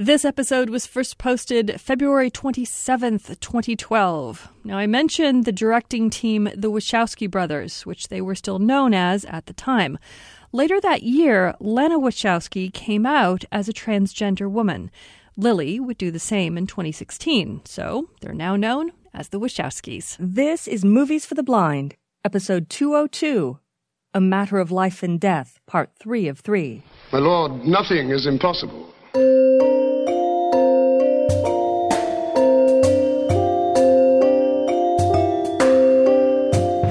This episode was first posted February 27th, 2012. Now, I mentioned the directing team, the Wachowski brothers, which they were still known as at the time. Later that year, Lana Wachowski came out as a transgender woman. Lily would do the same in 2016, so they're now known as the Wachowskis. This is Movies for the Blind, episode 202 A Matter of Life and Death, part 3 of 3. My lord, nothing is impossible.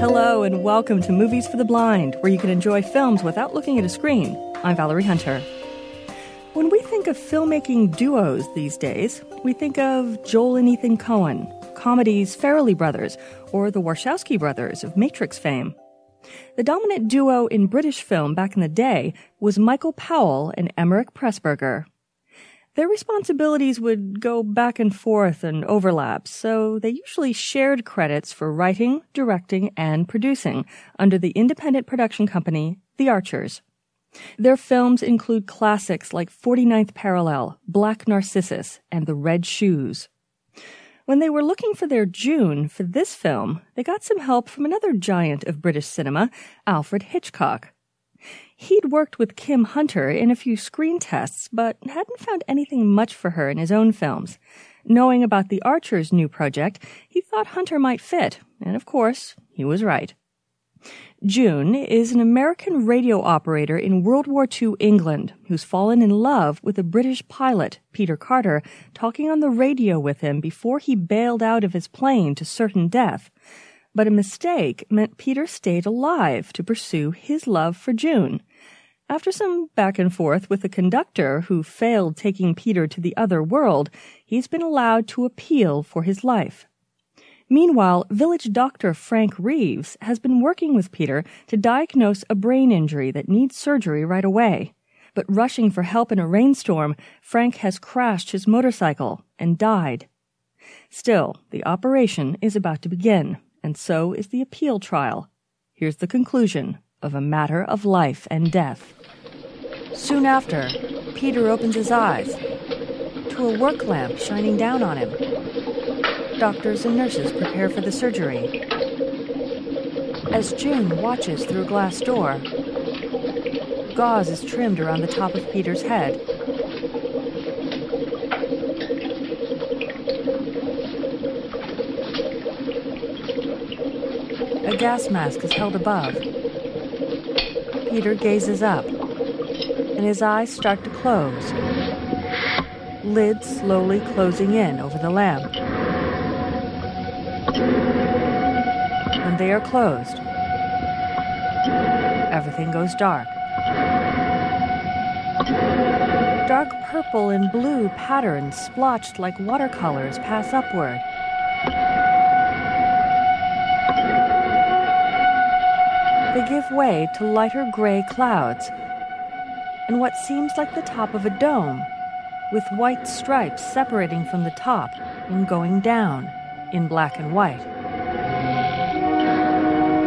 Hello, and welcome to Movies for the Blind, where you can enjoy films without looking at a screen. I'm Valerie Hunter. When we think of filmmaking duos these days, we think of Joel and Ethan Coen, comedies Farrelly Brothers, or the Wachowski brothers of Matrix fame. The dominant duo in British film back in the day was Michael Powell and Emeric Pressburger. Their responsibilities would go back and forth and overlap, so they usually shared credits for writing, directing, and producing under the independent production company, The Archers. Their films include classics like 49th Parallel, Black Narcissus, and The Red Shoes. When they were looking for their June for this film, they got some help from another giant of British cinema, Alfred Hitchcock. He'd worked with Kim Hunter in a few screen tests, but hadn't found anything much for her in his own films. Knowing about the Archer's new project, he thought Hunter might fit, and of course, he was right. June is an American radio operator in World War II England who's fallen in love with a British pilot, Peter Carter, talking on the radio with him before he bailed out of his plane to certain death but a mistake meant Peter stayed alive to pursue his love for June. After some back and forth with the conductor who failed taking Peter to the other world, he's been allowed to appeal for his life. Meanwhile, village doctor Frank Reeves has been working with Peter to diagnose a brain injury that needs surgery right away. But rushing for help in a rainstorm, Frank has crashed his motorcycle and died. Still, the operation is about to begin and so is the appeal trial. Here's the conclusion of a matter of life and death. Soon after, Peter opens his eyes to a work lamp shining down on him. Doctors and nurses prepare for the surgery. As June watches through a glass door, gauze is trimmed around the top of Peter's head A gas mask is held above. Peter gazes up, and his eyes start to close. Lids slowly closing in over the lamp. When they are closed, everything goes dark. Dark purple and blue patterns splotched like watercolors pass upward. They give way to lighter gray clouds and what seems like the top of a dome, with white stripes separating from the top and going down in black and white.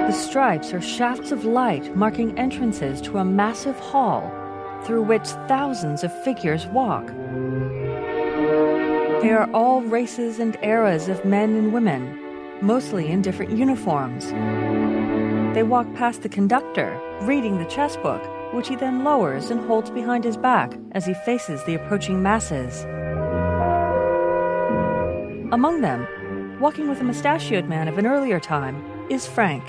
The stripes are shafts of light marking entrances to a massive hall through which thousands of figures walk. They are all races and eras of men and women, mostly in different uniforms. They walk past the conductor, reading the chess book, which he then lowers and holds behind his back as he faces the approaching masses. Among them, walking with a mustachioed man of an earlier time, is Frank.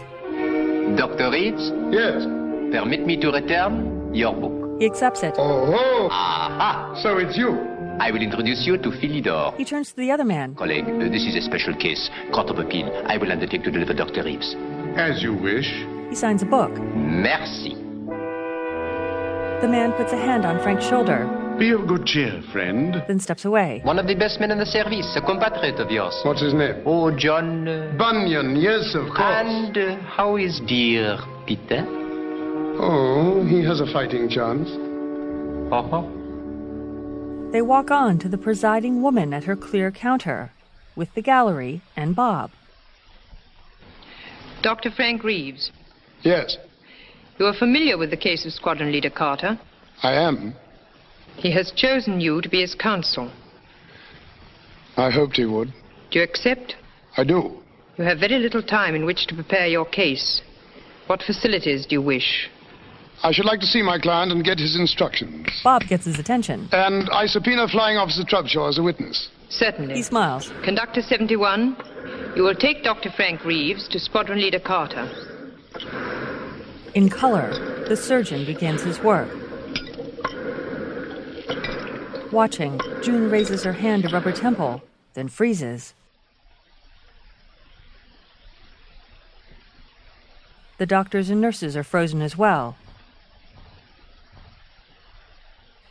Dr. Reeves, Yes. permit me to return your book. He accepts it. Oh, oh. Aha! So it's you. I will introduce you to Philidor. He turns to the other man. Colleague, uh, this is a special case. Court of appeal. I will undertake to deliver Dr. Reeves. As you wish. He signs a book. Merci. The man puts a hand on Frank's shoulder, Be of good cheer, friend. then steps away. One of the best men in the service, a compatriot of yours. What's his name? Oh, John. Uh, Bunyan, yes, of course. and uh, how is dear Peter? Oh, he has a fighting chance. Oh, They walk on to the presiding woman at her clear counter, with the gallery and Bob. Dr. Frank Reeves, Yes, you are familiar with the case of Squadron Leader Carter. I am. He has chosen you to be his counsel. I hoped he would. Do you accept? I do. You have very little time in which to prepare your case. What facilities do you wish? I should like to see my client and get his instructions. Bob gets his attention. And I subpoena Flying Officer Trubshaw as a witness. Certainly. He smiles. Conductor 71, you will take Dr. Frank Reeves to Squadron Leader Carter. In color, the surgeon begins his work. Watching, June raises her hand to rub her temple, then freezes. The doctors and nurses are frozen as well.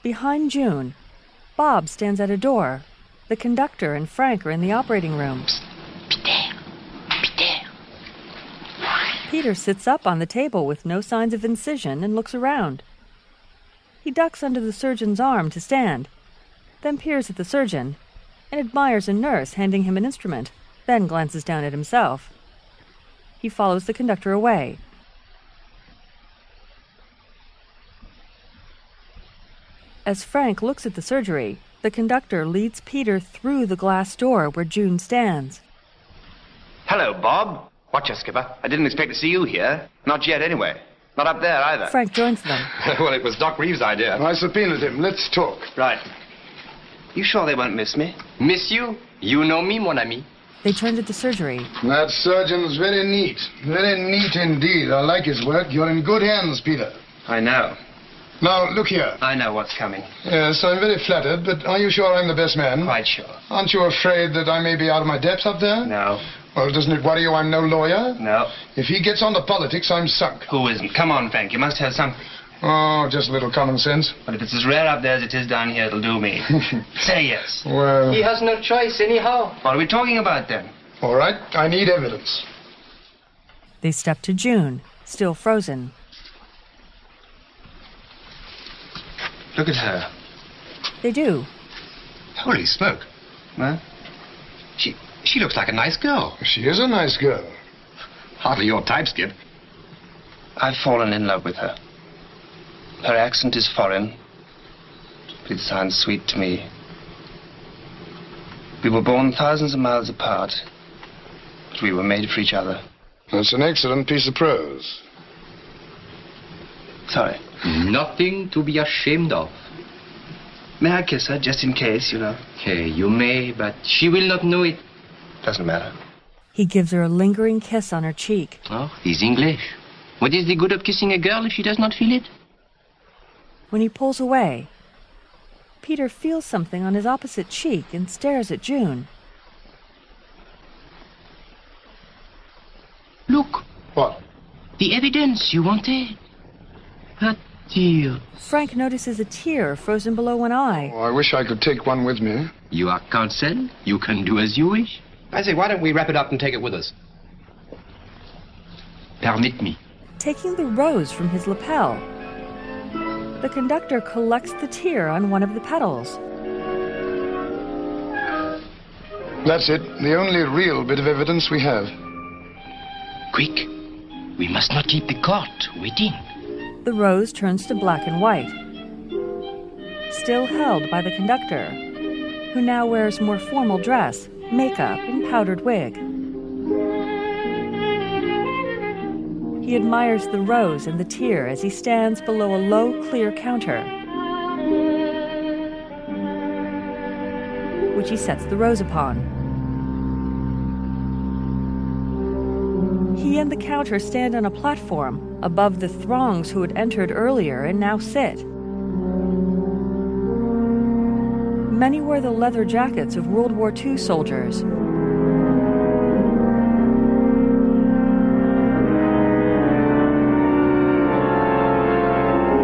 Behind June, Bob stands at a door. The conductor and Frank are in the operating room. Peter sits up on the table with no signs of incision and looks around. He ducks under the surgeon's arm to stand, then peers at the surgeon and admires a nurse handing him an instrument, then glances down at himself. He follows the conductor away. As Frank looks at the surgery, the conductor leads Peter through the glass door where June stands. Hello, Bob. Watch us, Skipper. I didn't expect to see you here. Not yet, anyway. Not up there either. Frank joins them. well, it was Doc Reeves' idea. I subpoenaed him. Let's talk. Right. You sure they won't miss me? Miss you? You know me, mon ami. They turn to the surgery. That surgeon's very neat. Very neat indeed. I like his work. You're in good hands, Peter. I know. Now, look here. I know what's coming. Uh, yes, I'm very flattered, but are you sure I'm the best man? Quite sure. Aren't you afraid that I may be out of my depth up there? No. Well, doesn't it worry you I'm no lawyer? No. If he gets on to politics, I'm sunk. Who isn't? Come on, Frank. You must have something. Oh, just a little common sense. But if it's as rare up there as it is down here, it'll do me. Say yes. Well, He has no choice anyhow. What are we talking about then? all right. I need evidence. They step to June, still frozen. Look at her. They do. Holy smoke. Huh? She she looks like a nice girl. She is a nice girl. Hardly your type, Skip. I've fallen in love with her. Her accent is foreign, but it sounds sweet to me. We were born thousands of miles apart, but we were made for each other. That's an excellent piece of prose. Sorry. Nothing to be ashamed of. May I kiss her, just in case, you know? Okay, you may, but she will not know it. Doesn't matter. He gives her a lingering kiss on her cheek. Oh, he's English. What is the good of kissing a girl if she does not feel it? When he pulls away, Peter feels something on his opposite cheek and stares at June. Look, What? the evidence you wanted. A tear. Frank notices a tear frozen below one eye. Oh, I wish I could take one with me. You are counsel. You can do as you wish. I say, why don't we wrap it up and take it with us? Permit me. Taking the rose from his lapel, the conductor collects the tear on one of the petals. That's it. The only real bit of evidence we have. Quick. We must not keep the court waiting. The rose turns to black and white, still held by the conductor, who now wears more formal dress, makeup, and powdered wig. He admires the rose and the tear as he stands below a low, clear counter, which he sets the rose upon. He and the counter stand on a platform above the throngs who had entered earlier and now sit. Many wear the leather jackets of World War II soldiers.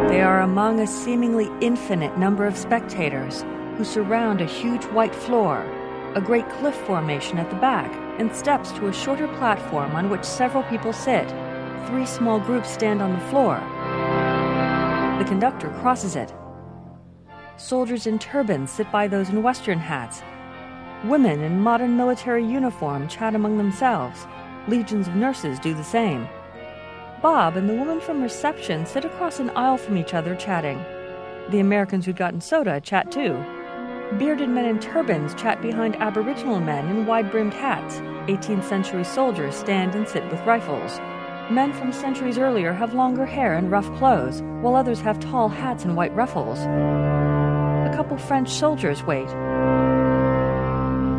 They are among a seemingly infinite number of spectators who surround a huge white floor, a great cliff formation at the back, and steps to a shorter platform on which several people sit. Three small groups stand on the floor. The conductor crosses it. Soldiers in turbans sit by those in western hats. Women in modern military uniform chat among themselves. Legions of nurses do the same. Bob and the woman from reception sit across an aisle from each other chatting. The Americans who'd gotten soda chat too. Bearded men in turbans chat behind Aboriginal men in wide brimmed hats. 18th century soldiers stand and sit with rifles. Men from centuries earlier have longer hair and rough clothes, while others have tall hats and white ruffles. A couple French soldiers wait,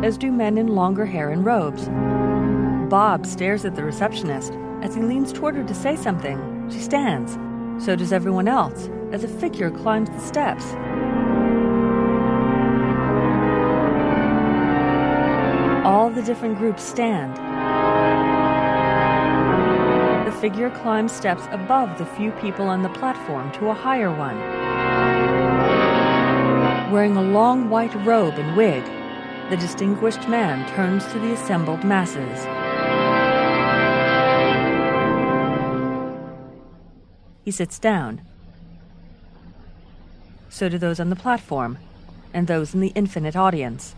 as do men in longer hair and robes. Bob stares at the receptionist. As he leans toward her to say something, she stands. So does everyone else, as a figure climbs the steps. All the different groups stand. Figure climbs steps above the few people on the platform to a higher one. Wearing a long white robe and wig, the distinguished man turns to the assembled masses. He sits down. So do those on the platform, and those in the infinite audience.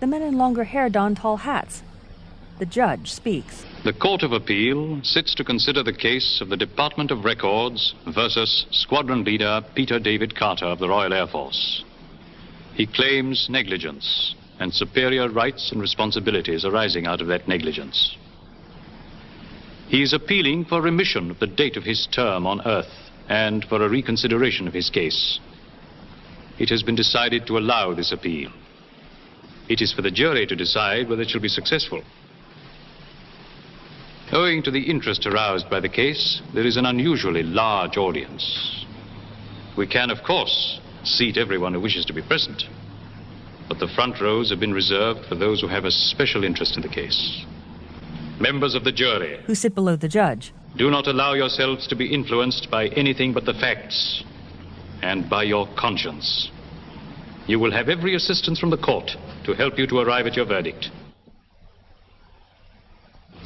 The men in longer hair don tall hats. The judge speaks. The Court of Appeal sits to consider the case of the Department of Records versus Squadron Leader Peter David Carter of the Royal Air Force. He claims negligence and superior rights and responsibilities arising out of that negligence. He is appealing for remission of the date of his term on Earth and for a reconsideration of his case. It has been decided to allow this appeal. It is for the jury to decide whether it shall be successful. Owing to the interest aroused by the case, there is an unusually large audience. We can, of course, seat everyone who wishes to be present, but the front rows have been reserved for those who have a special interest in the case. Members of the jury, who sit below the judge, do not allow yourselves to be influenced by anything but the facts and by your conscience. You will have every assistance from the court to help you to arrive at your verdict.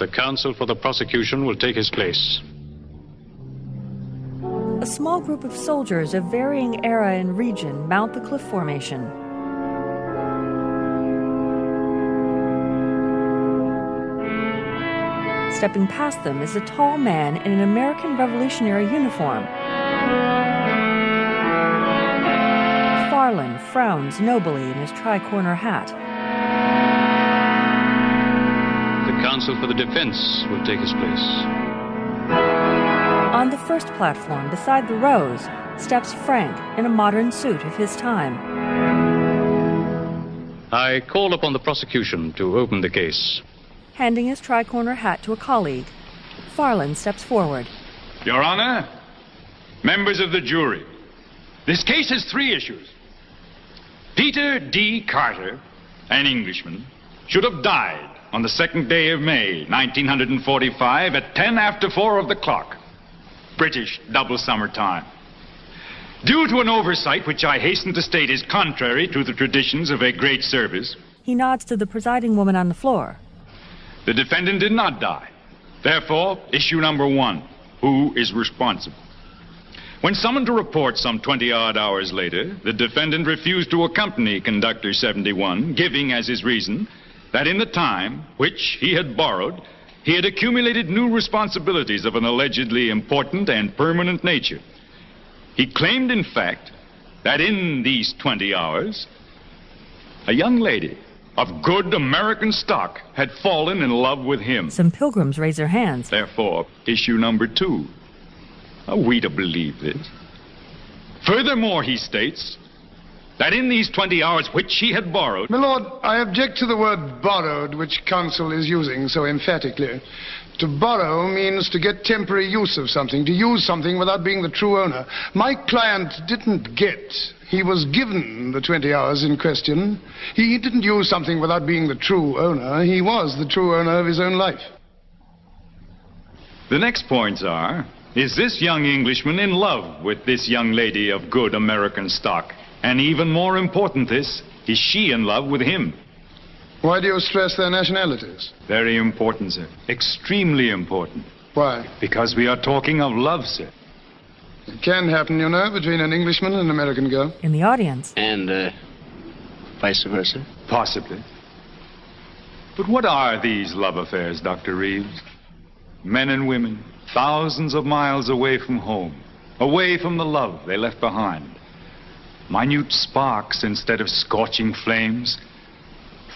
The counsel for the prosecution will take his place. A small group of soldiers of varying era and region mount the cliff formation. Stepping past them is a tall man in an American Revolutionary uniform. Farland frowns nobly in his tri-corner hat. Counsel for the defense will take his place. On the first platform, beside the rose steps Frank in a modern suit of his time. I call upon the prosecution to open the case. Handing his tri-corner hat to a colleague, Farland steps forward. Your Honor, members of the jury, this case has three issues. Peter D. Carter, an Englishman, should have died on the second day of May, 1945, at 10 after 4 of the clock, British double summer time. Due to an oversight which I hasten to state is contrary to the traditions of a great service, he nods to the presiding woman on the floor. The defendant did not die. Therefore, issue number one who is responsible? When summoned to report some 20 odd hours later, the defendant refused to accompany Conductor 71, giving as his reason that in the time which he had borrowed, he had accumulated new responsibilities of an allegedly important and permanent nature. He claimed, in fact, that in these 20 hours, a young lady of good American stock had fallen in love with him. Some pilgrims raise their hands. Therefore, issue number two. Are we to believe this? Furthermore, he states that in these 20 hours which he had borrowed. My lord, I object to the word borrowed, which counsel is using so emphatically. To borrow means to get temporary use of something, to use something without being the true owner. My client didn't get, he was given the 20 hours in question. He didn't use something without being the true owner. He was the true owner of his own life. The next points are Is this young Englishman in love with this young lady of good American stock? And even more important, this is she in love with him? Why do you stress their nationalities? Very important, sir. Extremely important. Why? Because we are talking of love, sir. It can happen, you know, between an Englishman and an American girl. In the audience. And, uh, vice versa? Possibly. But what are these love affairs, Dr. Reeves? Men and women, thousands of miles away from home, away from the love they left behind. Minute sparks instead of scorching flames,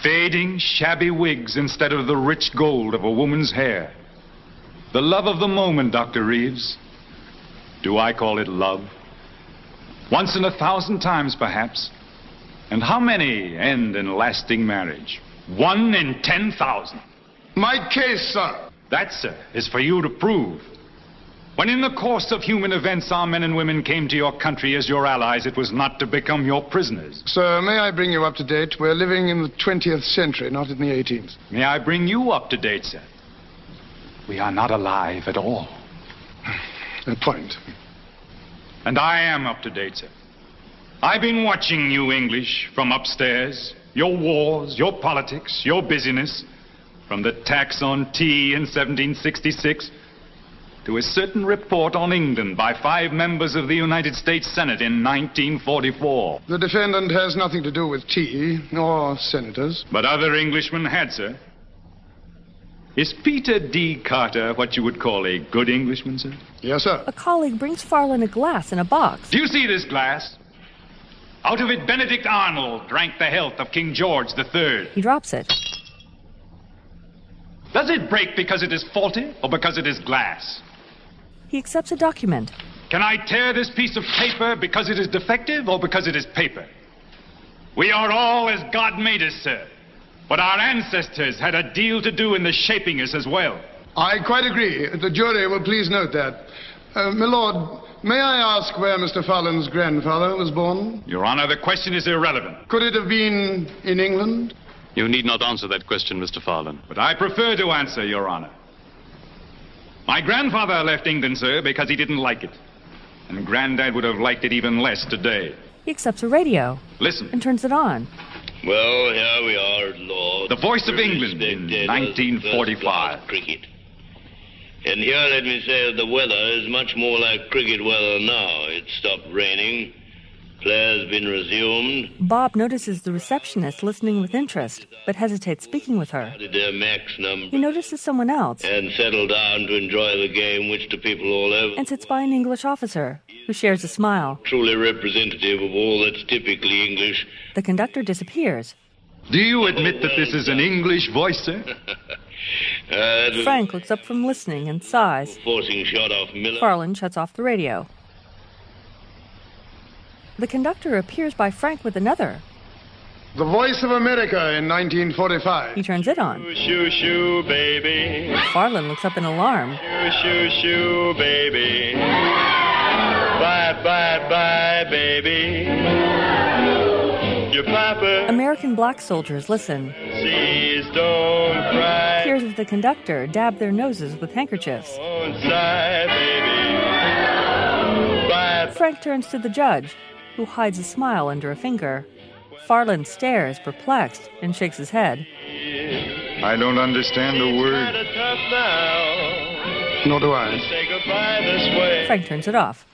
fading, shabby wigs instead of the rich gold of a woman's hair. The love of the moment, Dr. Reeves. Do I call it love? Once in a thousand times, perhaps. And how many end in lasting marriage? One in ten thousand. My case, sir. That, sir, is for you to prove. When in the course of human events our men and women came to your country as your allies, it was not to become your prisoners. Sir, may I bring you up to date? We're living in the 20th century, not in the 18th. May I bring you up to date, sir? We are not alive at all. A point. And I am up to date, sir. I've been watching you English from upstairs. Your wars, your politics, your busyness. From the tax on tea in 1766 to a certain report on England by five members of the United States Senate in 1944. The defendant has nothing to do with tea or senators. But other Englishmen had, sir. Is Peter D. Carter what you would call a good Englishman, sir? Yes, sir. A colleague brings Farland a glass in a box. Do you see this glass? Out of it, Benedict Arnold drank the health of King George III. He drops it. Does it break because it is faulty or because it is glass? He accepts a document. Can I tear this piece of paper because it is defective or because it is paper? We are all as God made us, sir. But our ancestors had a deal to do in the shaping us as well. I quite agree. The jury will please note that. Uh, my lord, may I ask where Mr. Farland's grandfather was born? Your Honor, the question is irrelevant. Could it have been in England? You need not answer that question, Mr. Farland. But I prefer to answer, Your Honor. My grandfather left England, sir, because he didn't like it. And Granddad would have liked it even less today. He accepts a radio. Listen. And turns it on. Well, here we are, Lord. The voice of England in 1945. Cricket. And here, let me say the weather is much more like cricket weather now. It's stopped raining. Play's been resumed. Bob notices the receptionist listening with interest, but hesitates speaking with her. Max. He notices someone else And settle down to enjoy the game, which to people all over. and sits by an English officer, who shares a smile. Truly representative of all that's typically English. The conductor disappears. Do you admit that this is an English voice, sir? Uh, Frank looks up from listening and sighs. Forcing shot off Miller. Farland shuts off the radio. The conductor appears by Frank with another. The Voice of America in 1945. He turns it on. Shoo shoo, shoo, baby. Farland looks up in alarm. Shoo shoo shoo, baby. Bye bye bye, baby. Your papa American black soldiers listen. sees, don't cry. Peers of the conductor dab their noses with handkerchiefs. Don't sigh, baby. Bye. Frank turns to the judge, who hides a smile under a finger. Farland stares, perplexed, and shakes his head. I don't understand a word. Kinda tough now. Nor do I. Say goodbye this way. Frank turns it off.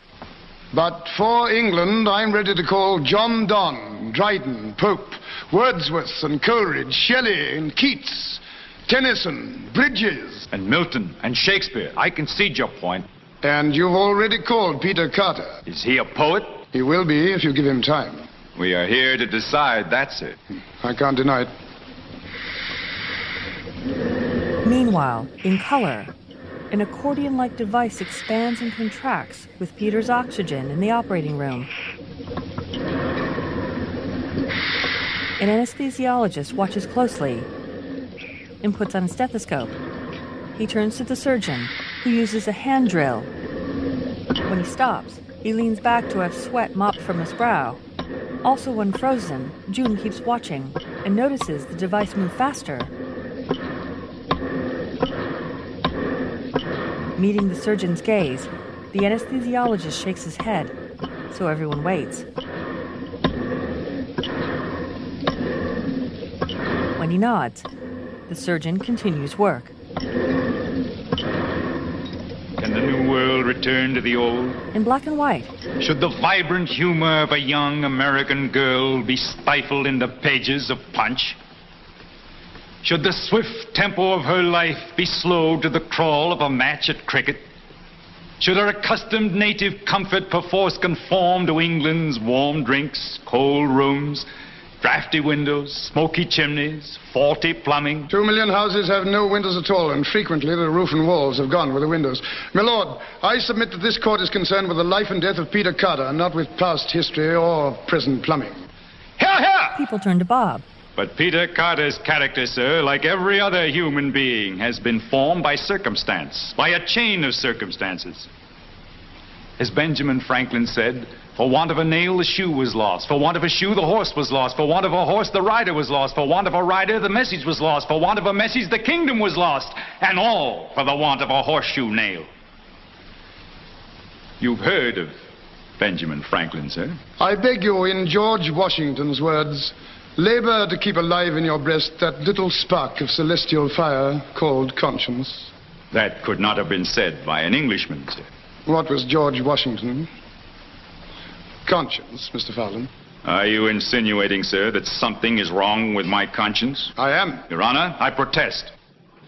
But for England, I'm ready to call John Donne, Dryden, Pope, Wordsworth and Coleridge, Shelley and Keats, Tennyson, Bridges. And Milton and Shakespeare. I concede your point. And you've already called Peter Carter. Is he a poet? He will be if you give him time. We are here to decide, that's it. I can't deny it. Meanwhile, in color, an accordion like device expands and contracts with Peter's oxygen in the operating room. An anesthesiologist watches closely and puts on a stethoscope. He turns to the surgeon, who uses a hand drill. When he stops, he leans back to have sweat mopped from his brow. Also unfrozen, June keeps watching and notices the device move faster. Meeting the surgeon's gaze, the anesthesiologist shakes his head, so everyone waits. When he nods, the surgeon continues work. Can the new world return to the old? In black and white, Should the vibrant humor of a young American girl be stifled in the pages of Punch? Should the swift tempo of her life be slowed to the crawl of a match at cricket? Should her accustomed native comfort perforce conform to England's warm drinks, cold rooms, drafty windows, smoky chimneys, faulty plumbing? Two million houses have no windows at all, and frequently the roof and walls have gone with the windows. My lord, I submit that this court is concerned with the life and death of Peter Carter, not with past history or present plumbing. Here, here! People turn to Bob. But Peter Carter's character, sir, like every other human being, has been formed by circumstance, by a chain of circumstances. As Benjamin Franklin said, for want of a nail, the shoe was lost. For want of a shoe, the horse was lost. For want of a horse, the rider was lost. For want of a rider, the message was lost. For want of a message, the kingdom was lost. And all for the want of a horseshoe nail. You've heard of Benjamin Franklin, sir? I beg you, in George Washington's words, labor to keep alive in your breast that little spark of celestial fire called conscience. That could not have been said by an Englishman, sir. What was George Washington? Conscience, Mr. Farland. Are you insinuating, sir, that something is wrong with my conscience? I am. Your Honor, I protest.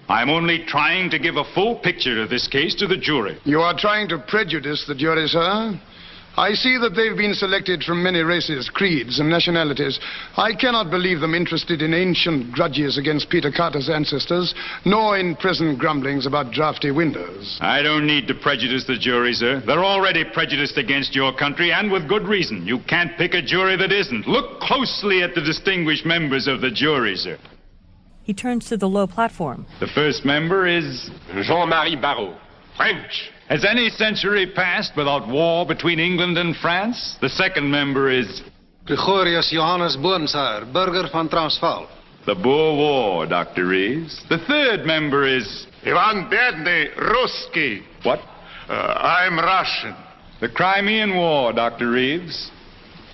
I'm only trying to give a full picture of this case to the jury. You are trying to prejudice the jury, sir. I see that they've been selected from many races, creeds, and nationalities. I cannot believe them interested in ancient grudges against Peter Carter's ancestors, nor in present grumblings about drafty windows. I don't need to prejudice the jury, sir. They're already prejudiced against your country, and with good reason. You can't pick a jury that isn't. Look closely at the distinguished members of the jury, sir. He turns to the low platform. The first member is Jean-Marie Barrault, French. Has any century passed without war between England and France? The second member is Gregorius Johannes Boonsaar, burger van Transvaal. the Boer War, Dr. Reeves. The third member is Ivan Bedny, Ruski. what? Uh, I'm Russian. The Crimean War, Dr. Reeves.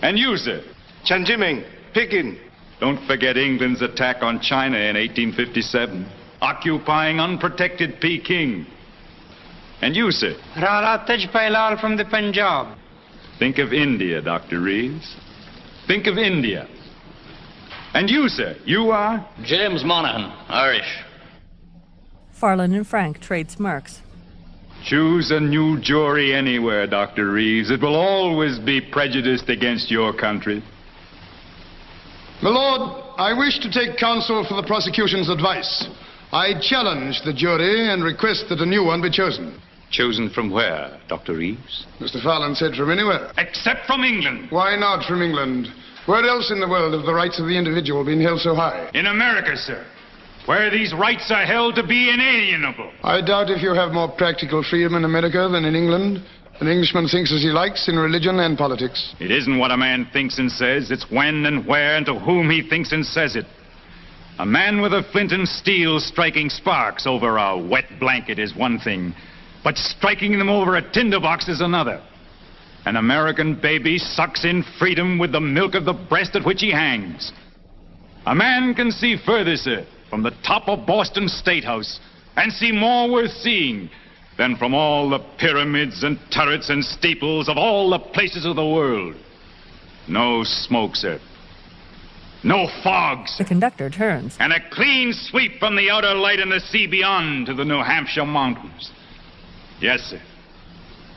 And you, sir? Chanjiming, Peking. Don't forget England's attack on China in 1857, occupying unprotected Peking. And you, sir? Rara Tajpailal from the Punjab. Think of India, Dr. Reeves. Think of India. And you, sir? You are? James Monaghan, Irish. Farland and Frank trade smirks. Choose a new jury anywhere, Dr. Reeves. It will always be prejudiced against your country. My lord, I wish to take counsel for the prosecution's advice. I challenge the jury and request that a new one be chosen. Chosen from where, Dr. Reeves? Mr. Farland said from anywhere. Except from England. Why not from England? Where else in the world have the rights of the individual been held so high? In America, sir. Where these rights are held to be inalienable. I doubt if you have more practical freedom in America than in England. An Englishman thinks as he likes in religion and politics. It isn't what a man thinks and says, it's when and where and to whom he thinks and says it. A man with a flint and steel striking sparks over a wet blanket is one thing, but striking them over a tinderbox is another. An American baby sucks in freedom with the milk of the breast at which he hangs. A man can see further, sir, from the top of Boston State House, and see more worth seeing than from all the pyramids and turrets and steeples of all the places of the world. No smoke, sir. No fogs. The conductor turns. And a clean sweep from the outer light and the sea beyond to the New Hampshire mountains. Yes, sir.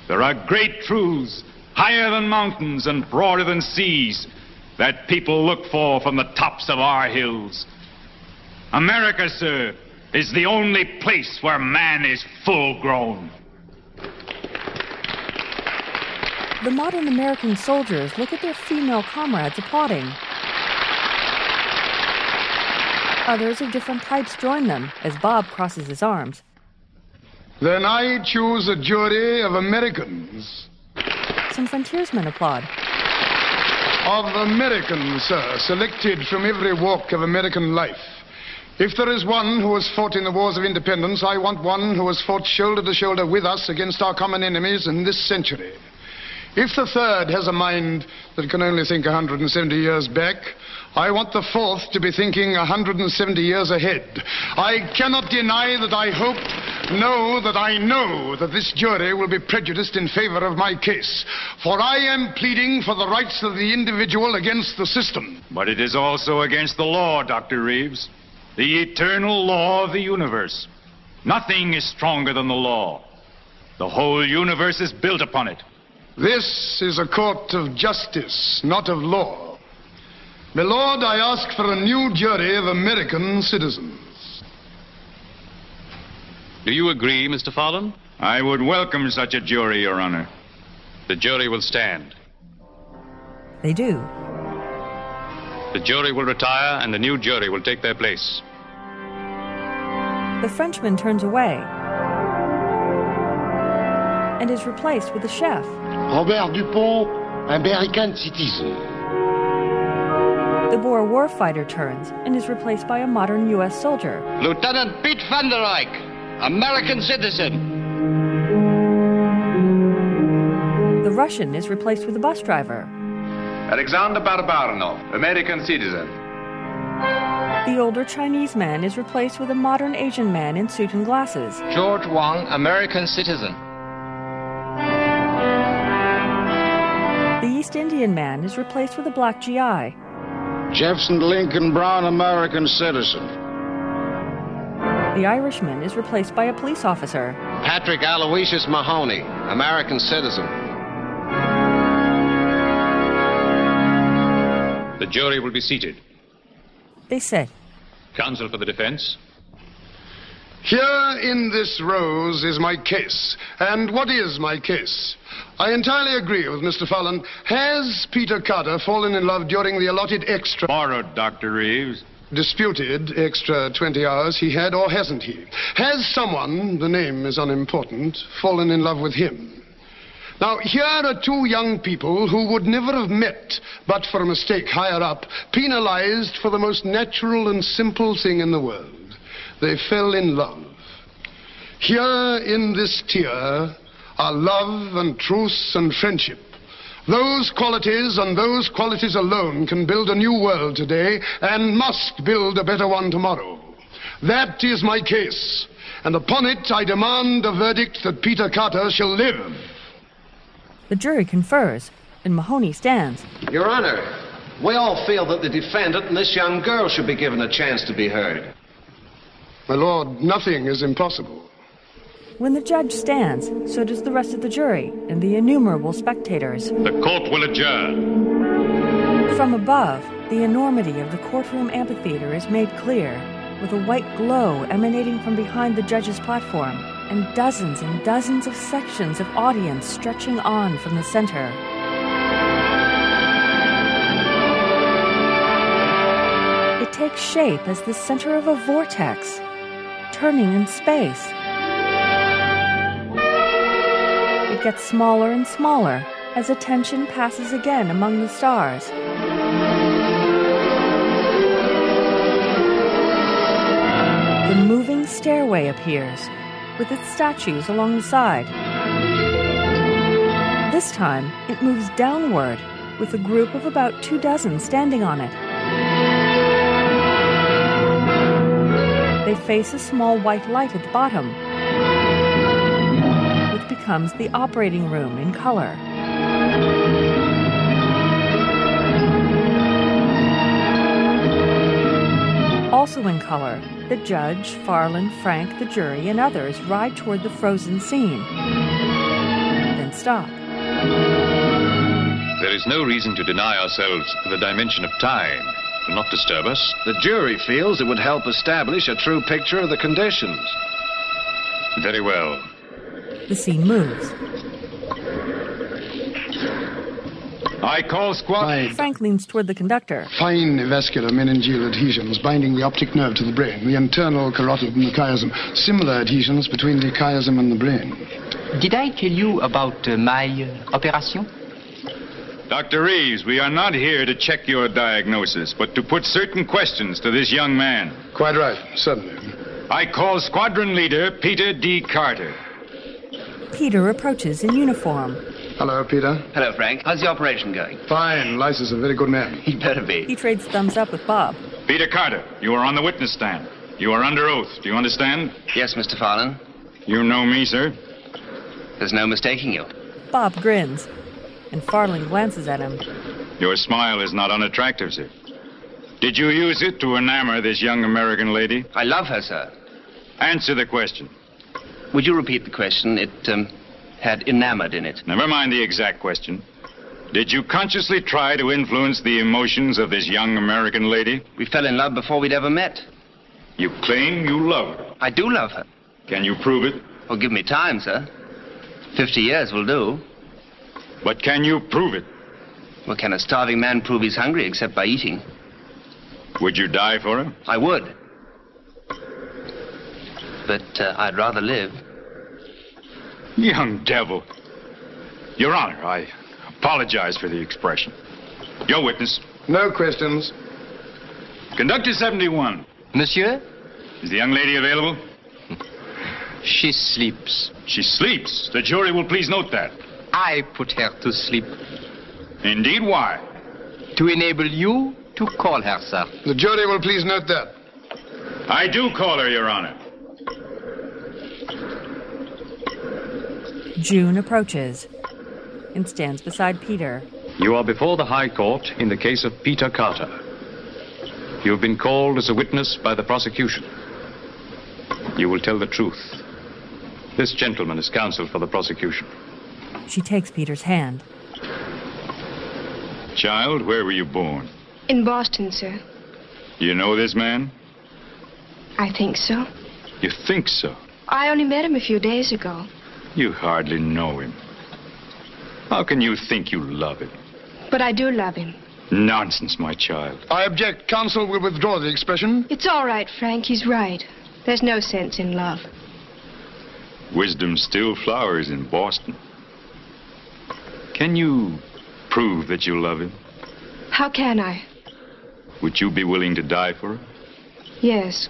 There are great truths, higher than mountains and broader than seas, that people look for from the tops of our hills. America, sir, is the only place where man is full grown. The modern American soldiers look at their female comrades applauding. Others of different types join them as Bob crosses his arms. Then I choose a jury of Americans. Some frontiersmen applaud. Of Americans, sir, selected from every walk of American life. If there is one who has fought in the wars of independence, I want one who has fought shoulder to shoulder with us against our common enemies in this century. If the third has a mind that can only think 170 years back, I want the fourth to be thinking 170 years ahead. I cannot deny that I hope, know that I know that this jury will be prejudiced in favor of my case. For I am pleading for the rights of the individual against the system. But it is also against the law, Dr. Reeves. The eternal law of the universe. Nothing is stronger than the law. The whole universe is built upon it. This is a court of justice, not of law. My lord, I ask for a new jury of American citizens. Do you agree, Mr. Farland? I would welcome such a jury, Your Honor. The jury will stand. They do. The jury will retire and the new jury will take their place. The Frenchman turns away and is replaced with a chef. Robert Dupont, American citizen. The Boer warfighter turns and is replaced by a modern U.S. soldier. Lieutenant Pete van der Eyck, American citizen. The Russian is replaced with a bus driver. Alexander Barbarnov, American citizen. The older Chinese man is replaced with a modern Asian man in suit and glasses. George Wang, American citizen. The East Indian man is replaced with a black GI. Jefferson Lincoln Brown, American citizen. The Irishman is replaced by a police officer. Patrick Aloysius Mahoney, American citizen. The jury will be seated. They sit. Counsel for the defense. Here in this rose is my case. And what is my case? I entirely agree with Mr. Farland. Has Peter Carter fallen in love during the allotted extra... Borrowed, Dr. Reeves. Disputed extra 20 hours he had, or hasn't he? Has someone, the name is unimportant, fallen in love with him? Now, here are two young people who would never have met but for a mistake higher up, penalized for the most natural and simple thing in the world. They fell in love. Here in this tear are love and truth and friendship. Those qualities and those qualities alone can build a new world today and must build a better one tomorrow. That is my case. And upon it, I demand a verdict that Peter Carter shall live. The jury confers, and Mahoney stands. Your Honor, we all feel that the defendant and this young girl should be given a chance to be heard. My lord, nothing is impossible. When the judge stands, so does the rest of the jury and the innumerable spectators. The court will adjourn. From above, the enormity of the courtroom amphitheater is made clear, with a white glow emanating from behind the judge's platform, and dozens and dozens of sections of audience stretching on from the center. It takes shape as the center of a vortex, turning in space. It gets smaller and smaller as attention passes again among the stars. The moving stairway appears, with its statues along the side. This time, it moves downward, with a group of about two dozen standing on it. They face a small white light at the bottom, which becomes the operating room in color. Also in color, the judge, Farland, Frank, the jury, and others ride toward the frozen scene. Then stop. There is no reason to deny ourselves the dimension of time. It not disturb us. The jury feels it would help establish a true picture of the conditions. Very well. The scene moves. I call squad. Fine. Frank leans toward the conductor. Fine vascular meningeal adhesions binding the optic nerve to the brain, the internal carotid and the chiasm. Similar adhesions between the chiasm and the brain. Did I tell you about uh, my uh, operation? Dr. Reeves, we are not here to check your diagnosis, but to put certain questions to this young man. Quite right, certainly. I call squadron leader Peter D. Carter. Peter approaches in uniform. Hello, Peter. Hello, Frank. How's the operation going? Fine. Lice is a very good man. He better be. He trades thumbs up with Bob. Peter Carter, you are on the witness stand. You are under oath. Do you understand? Yes, Mr. Farland. You know me, sir. There's no mistaking you. Bob grins, and Farland glances at him. Your smile is not unattractive, sir. Did you use it to enamor this young American lady? I love her, sir. Answer the question. Would you repeat the question? It, um, had enamored in it. Never mind the exact question. Did you consciously try to influence the emotions of this young American lady? We fell in love before we'd ever met. You claim you love her. I do love her. Can you prove it? Well, give me time, sir. Fifty years will do. But can you prove it? Well, can a starving man prove he's hungry except by eating? Would you die for him? I would. But uh, I'd rather live. Young devil. Your Honor, I apologize for the expression. Your witness. No questions. Conductor 71. Monsieur? Is the young lady available? She sleeps. She sleeps. The jury will please note that. I put her to sleep. Indeed, why? To enable you to call her, sir. The jury will please note that. I do call her, Your Honor. June approaches and stands beside Peter. You are before the High Court in the case of Peter Carter. You have been called as a witness by the prosecution. You will tell the truth. This gentleman is counsel for the prosecution. She takes Peter's hand. Child, where were you born? In Boston, sir. You know this man? I think so. You think so? I only met him a few days ago. You hardly know him. How can you think you love him? But I do love him. Nonsense, my child. I object. Counsel will withdraw the expression. It's all right, Frank. He's right. There's no sense in love. Wisdom still flowers in Boston. Can you prove that you love him? How can I? Would you be willing to die for her? Yes.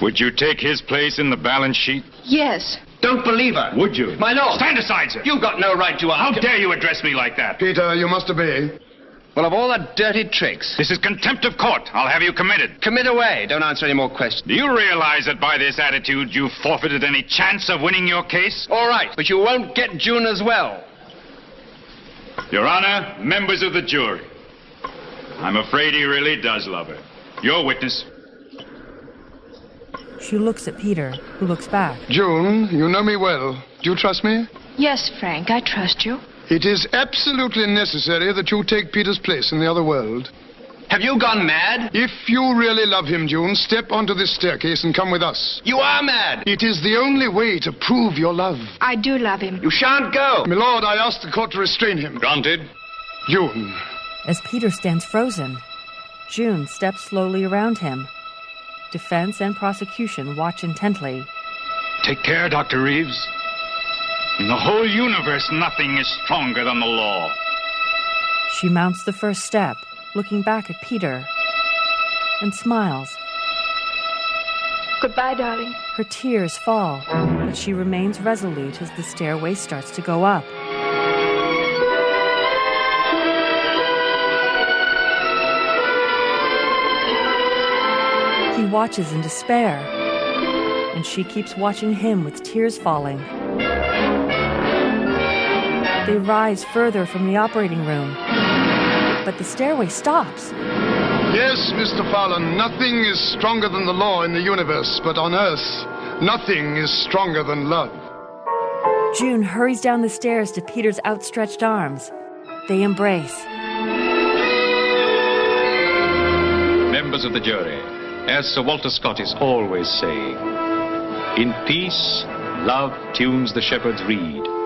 Would you take his place in the balance sheet? Yes. Don't believe her. Would you? My lord. Stand aside, sir. You've got no right to How dare you address me like that? Peter, you must obey. Well, of all the dirty tricks. This is contempt of court. I'll have you committed. Commit away. Don't answer any more questions. Do you realize that by this attitude you've forfeited any chance of winning your case? All right, but you won't get June as well. Your Honor, members of the jury, I'm afraid he really does love her. Your witness. She looks at Peter, who looks back. June, you know me well. Do you trust me? Yes, Frank, I trust you. It is absolutely necessary that you take Peter's place in the other world. Have you gone mad? If you really love him, June, step onto this staircase and come with us. You are mad. It is the only way to prove your love. I do love him. You shan't go. My lord, I ask the court to restrain him. Granted. June. As Peter stands frozen, June steps slowly around him. Defense and prosecution watch intently. Take care, Dr. Reeves. In the whole universe, nothing is stronger than the law. She mounts the first step, looking back at Peter, and smiles. Goodbye, darling. Her tears fall, but she remains resolute as the stairway starts to go up. He watches in despair, and she keeps watching him with tears falling. They rise further from the operating room, but the stairway stops. Yes, Mr. Farland, nothing is stronger than the law in the universe, but on Earth, nothing is stronger than love. June hurries down the stairs to Peter's outstretched arms. They embrace. Members of the jury, as Sir Walter Scott is always saying, in peace, love tunes the shepherd's reed.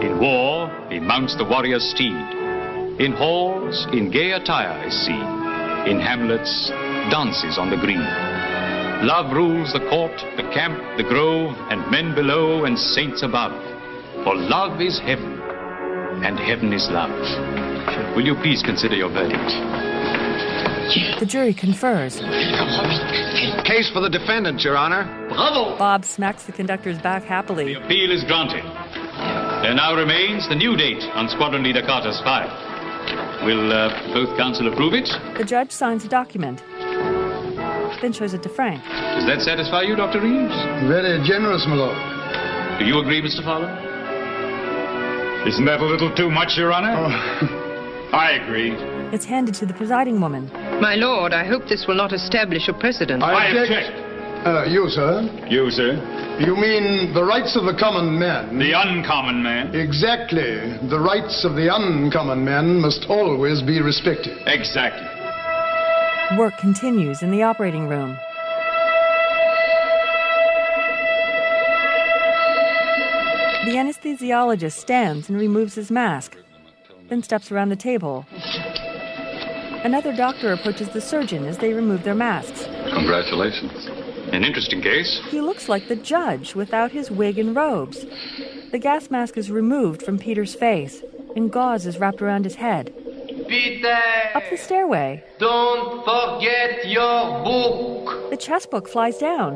In war, he mounts the warrior's steed. In halls, in gay attire is seen. In hamlets, dances on the green. Love rules the court, the camp, the grove, and men below and saints above. For love is heaven, and heaven is love. Will you please consider your verdict? The jury confers. Case for the defendant, Your Honor. Bravo! Bob smacks the conductor's back happily. The appeal is granted. There now remains the new date on Squadron Leader Carter's file. Will uh, both counsel approve it? The judge signs a document, then shows it to Frank. Does that satisfy you, Dr. Reeves? Very generous, my lord. Do you agree, Mr. Fowler? Isn't that a little too much, Your Honor? Oh. I agree. It's handed to the presiding woman. My lord, I hope this will not establish a precedent. I object. Uh, you, sir? You, sir? You mean the rights of the common man? The uncommon man? Exactly. The rights of the uncommon man must always be respected. Exactly. Work continues in the operating room. The anesthesiologist stands and removes his mask, then steps around the table. Another doctor approaches the surgeon as they remove their masks. Congratulations. An interesting case. He looks like the judge without his wig and robes. The gas mask is removed from Peter's face, and gauze is wrapped around his head. Peter! Up the stairway. Don't forget your book! The chess book flies down.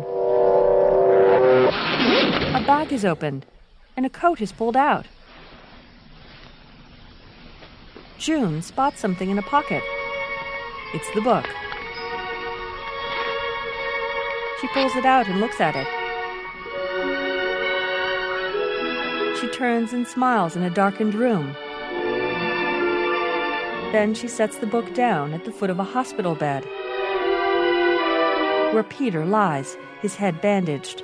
A bag is opened, and a coat is pulled out. June spots something in a pocket. It's the book. She pulls it out and looks at it. She turns and smiles in a darkened room. Then she sets the book down at the foot of a hospital bed, where Peter lies, his head bandaged.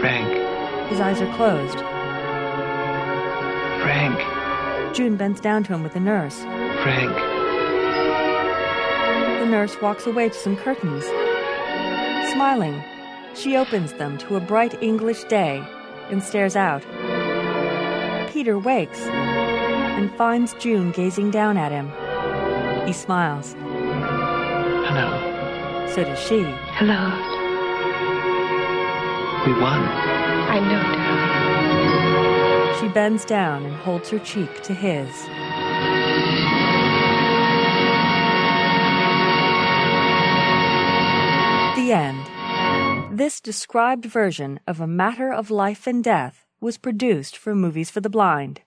Frank. His eyes are closed. Frank. June bends down to him with the nurse. Frank. The nurse walks away to some curtains. Smiling, she opens them to a bright English day and stares out. Peter wakes and finds June gazing down at him. He smiles. Hello. So does she. Hello. We won. I know, darling. She bends down and holds her cheek to his. This described version of A Matter of Life and Death was produced for Movies for the Blind.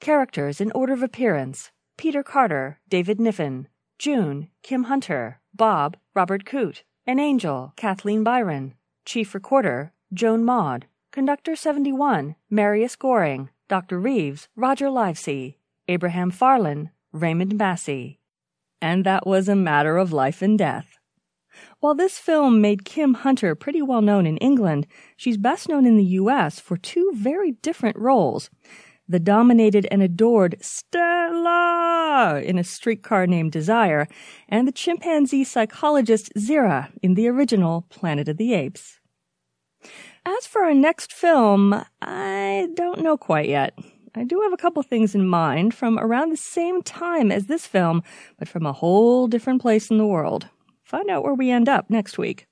Characters in order of appearance Peter Carter, David Niven, June, Kim Hunter, Bob, Robert Coote, and Angel, Kathleen Byron, Chief Recorder, Joan Maude, Conductor 71, Marius Goring, Dr. Reeves, Roger Livesey, Abraham Farland, Raymond Massey. And that was A Matter of Life and Death. While this film made Kim Hunter pretty well known in England, she's best known in the US for two very different roles. The dominated and adored Stella in A Streetcar Named Desire, and the chimpanzee psychologist Zira in the original Planet of the Apes. As for our next film, I don't know quite yet. I do have a couple things in mind from around the same time as this film, but from a whole different place in the world. Find out where we end up next week.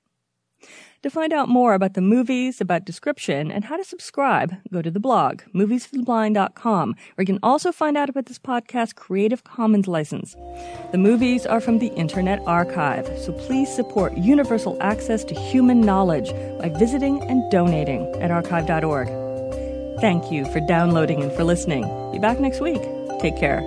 To find out more about the movies, about description, and how to subscribe, go to the blog, moviesfortheblind.com, where you can also find out about this podcast's Creative Commons license. The movies are from the Internet Archive, so please support universal access to human knowledge by visiting and donating at archive.org. Thank you for downloading and for listening. Be back next week. Take care.